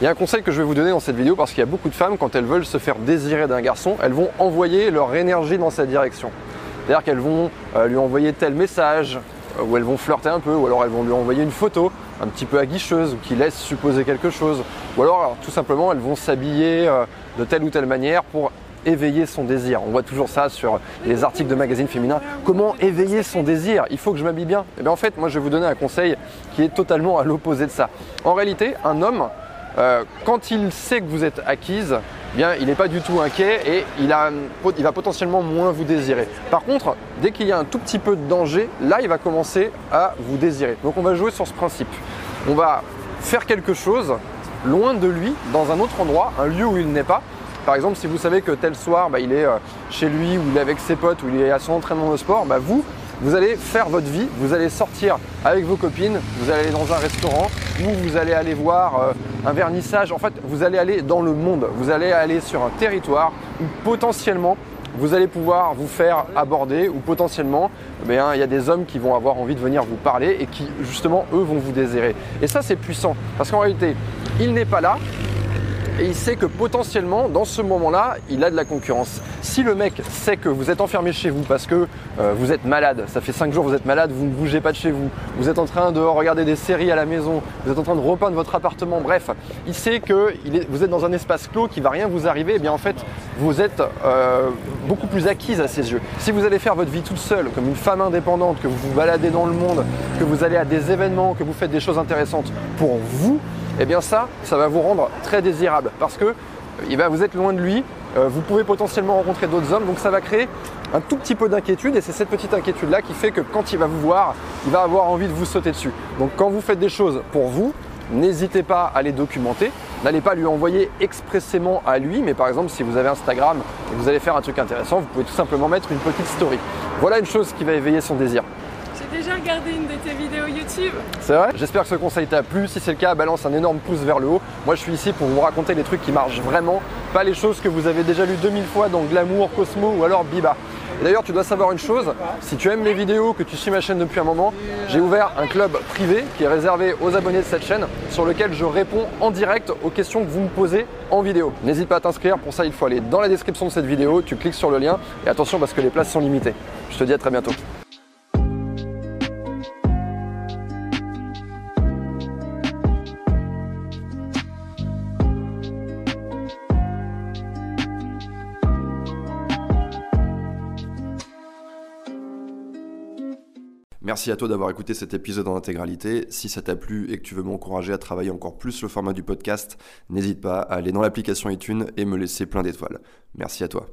Il y a un conseil que je vais vous donner dans cette vidéo parce qu'il y a beaucoup de femmes, quand elles veulent se faire désirer d'un garçon, elles vont envoyer leur énergie dans sa direction. C'est-à-dire qu'elles vont euh, lui envoyer tel message, euh, ou elles vont flirter un peu, ou alors elles vont lui envoyer une photo un petit peu aguicheuse, qui laisse supposer quelque chose, ou alors, tout simplement elles vont s'habiller euh, de telle ou telle manière pour éveiller son désir. On voit toujours ça sur les articles de magazines féminins. Comment éveiller son désir? Il faut que je m'habille bien. Et bien en fait, moi je vais vous donner un conseil qui est totalement à l'opposé de ça. En réalité, un homme, euh, quand il sait que vous êtes acquise, bien, il n'est pas du tout inquiet et il va potentiellement moins vous désirer. Par contre, dès qu'il y a un tout petit peu de danger, là, il va commencer à vous désirer. Donc on va jouer sur ce principe. On va faire quelque chose loin de lui, dans un autre endroit, un lieu où il n'est pas, par exemple, si vous savez que tel soir, bah, il est euh, chez lui ou il est avec ses potes ou il est à son entraînement de sport, bah, vous, vous allez faire votre vie, vous allez sortir avec vos copines, vous allez aller dans un restaurant ou vous allez aller voir euh, un vernissage. En fait, vous allez aller dans le monde, vous allez aller sur un territoire où potentiellement vous allez pouvoir vous faire aborder ou potentiellement eh il y a des hommes qui vont avoir envie de venir vous parler et qui justement eux vont vous désirer. Et ça c'est puissant parce qu'en réalité il n'est pas là, et il sait que potentiellement, dans ce moment-là, il a de la concurrence. Si le mec sait que vous êtes enfermé chez vous parce que euh, vous êtes malade, ça fait 5 jours vous êtes malade, vous ne bougez pas de chez vous, vous êtes en train de regarder des séries à la maison, vous êtes en train de repeindre votre appartement, bref, il sait que vous êtes dans un espace clos, qui va rien vous arriver, et eh bien en fait, vous êtes euh, beaucoup plus acquise à ses yeux. Si vous allez faire votre vie toute seule, comme une femme indépendante, que vous vous baladez dans le monde, que vous allez à des événements, que vous faites des choses intéressantes pour vous, eh bien ça, ça va vous rendre très désirable parce que eh vous êtes loin de lui, euh, vous pouvez potentiellement rencontrer d'autres hommes, donc ça va créer un tout petit peu d'inquiétude et c'est cette petite inquiétude-là qui fait que quand il va vous voir, il va avoir envie de vous sauter dessus. Donc quand vous faites des choses pour vous, n'hésitez pas à les documenter. N'allez pas lui envoyer expressément à lui, mais par exemple si vous avez Instagram et que vous allez faire un truc intéressant, vous pouvez tout simplement mettre une petite story. Voilà une chose qui va éveiller son désir déjà regardé une de tes vidéos YouTube. C'est vrai J'espère que ce conseil t'a plu. Si c'est le cas, balance un énorme pouce vers le haut. Moi, je suis ici pour vous raconter les trucs qui marchent vraiment, pas les choses que vous avez déjà lues 2000 fois dans Glamour, Cosmo ou alors Biba. D'ailleurs, tu dois savoir une chose, si tu aimes mes vidéos, que tu suis ma chaîne depuis un moment, j'ai ouvert un club privé qui est réservé aux abonnés de cette chaîne, sur lequel je réponds en direct aux questions que vous me posez en vidéo. N'hésite pas à t'inscrire, pour ça il faut aller dans la description de cette vidéo, tu cliques sur le lien, et attention parce que les places sont limitées. Je te dis à très bientôt. Merci à toi d'avoir écouté cet épisode en intégralité. Si ça t'a plu et que tu veux m'encourager à travailler encore plus le format du podcast, n'hésite pas à aller dans l'application iTunes et me laisser plein d'étoiles. Merci à toi.